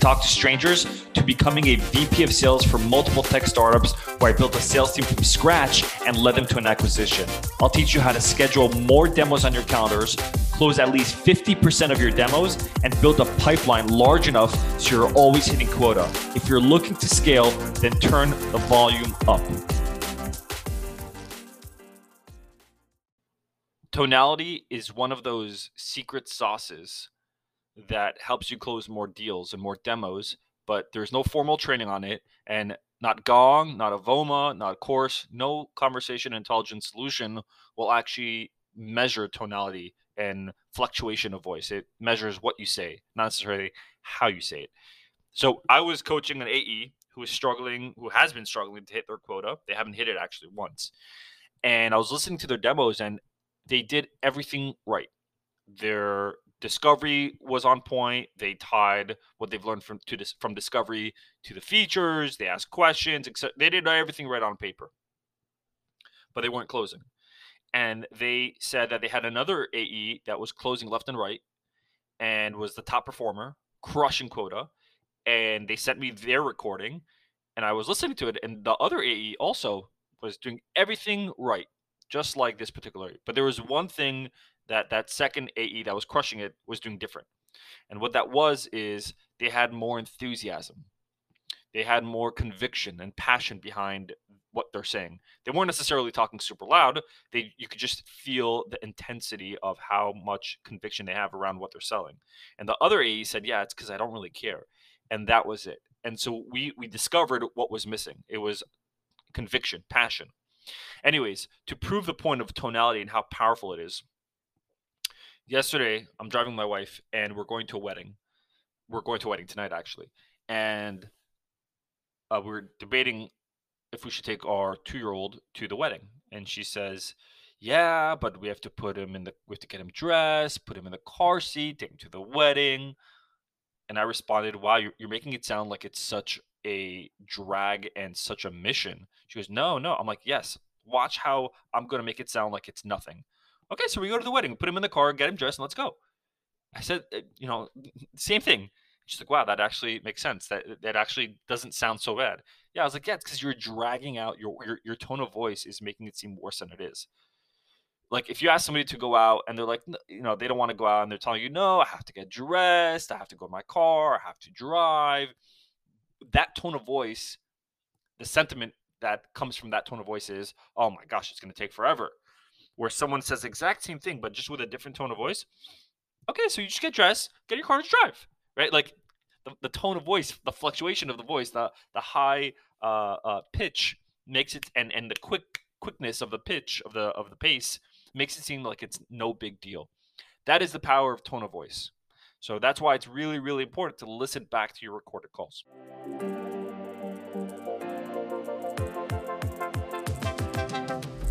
talk to strangers to becoming a VP of sales for multiple tech startups where I built a sales team from scratch and led them to an acquisition. I'll teach you how to schedule more demos on your calendars, close at least 50% of your demos, and build a pipeline large enough so you're always hitting quota. If you're looking to scale, then turn the volume up. tonality is one of those secret sauces that helps you close more deals and more demos but there's no formal training on it and not gong not avoma not a course no conversation intelligence solution will actually measure tonality and fluctuation of voice. It measures what you say not necessarily how you say it. So i was coaching an ae who is struggling who has been struggling to hit their quota. They haven't hit it actually once. And i was listening to their demos and they did everything right. Their discovery was on point. They tied what they've learned from to this from discovery to the features. They asked questions. They did everything right on paper, but they weren't closing. And they said that they had another AE that was closing left and right, and was the top performer, crushing quota. And they sent me their recording, and I was listening to it. And the other AE also was doing everything right just like this particular. But there was one thing that that second AE that was crushing it was doing different. And what that was is they had more enthusiasm. They had more conviction and passion behind what they're saying. They weren't necessarily talking super loud. They you could just feel the intensity of how much conviction they have around what they're selling. And the other AE said, "Yeah, it's cuz I don't really care." And that was it. And so we we discovered what was missing. It was conviction, passion. Anyways, to prove the point of tonality and how powerful it is, yesterday I'm driving my wife and we're going to a wedding. We're going to a wedding tonight, actually. And uh, we're debating if we should take our two year old to the wedding. And she says, Yeah, but we have to put him in the, we have to get him dressed, put him in the car seat, take him to the wedding. And I responded, Wow, you're, you're making it sound like it's such a drag and such a mission. She goes, No, no. I'm like, Yes, watch how I'm going to make it sound like it's nothing. Okay, so we go to the wedding, put him in the car, get him dressed, and let's go. I said, uh, you know, same thing. She's like, wow, that actually makes sense. That that actually doesn't sound so bad. Yeah, I was like, yeah, it's because you're dragging out your, your your tone of voice is making it seem worse than it is. Like if you ask somebody to go out and they're like, you know, they don't want to go out and they're telling you, no, I have to get dressed, I have to go to my car, I have to drive. That tone of voice, the sentiment that comes from that tone of voice is, oh my gosh, it's going to take forever. Where someone says exact same thing, but just with a different tone of voice. Okay, so you just get dressed, get your car and drive, right? Like the, the tone of voice, the fluctuation of the voice, the the high uh, uh, pitch makes it, and and the quick quickness of the pitch of the of the pace makes it seem like it's no big deal. That is the power of tone of voice. So that's why it's really, really important to listen back to your recorded calls.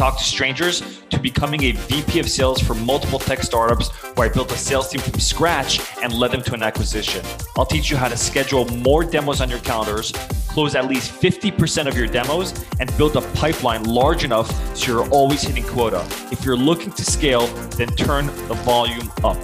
talk to strangers to becoming a VP of sales for multiple tech startups where I built a sales team from scratch and led them to an acquisition. I'll teach you how to schedule more demos on your calendars, close at least 50% of your demos, and build a pipeline large enough so you're always hitting quota. If you're looking to scale, then turn the volume up.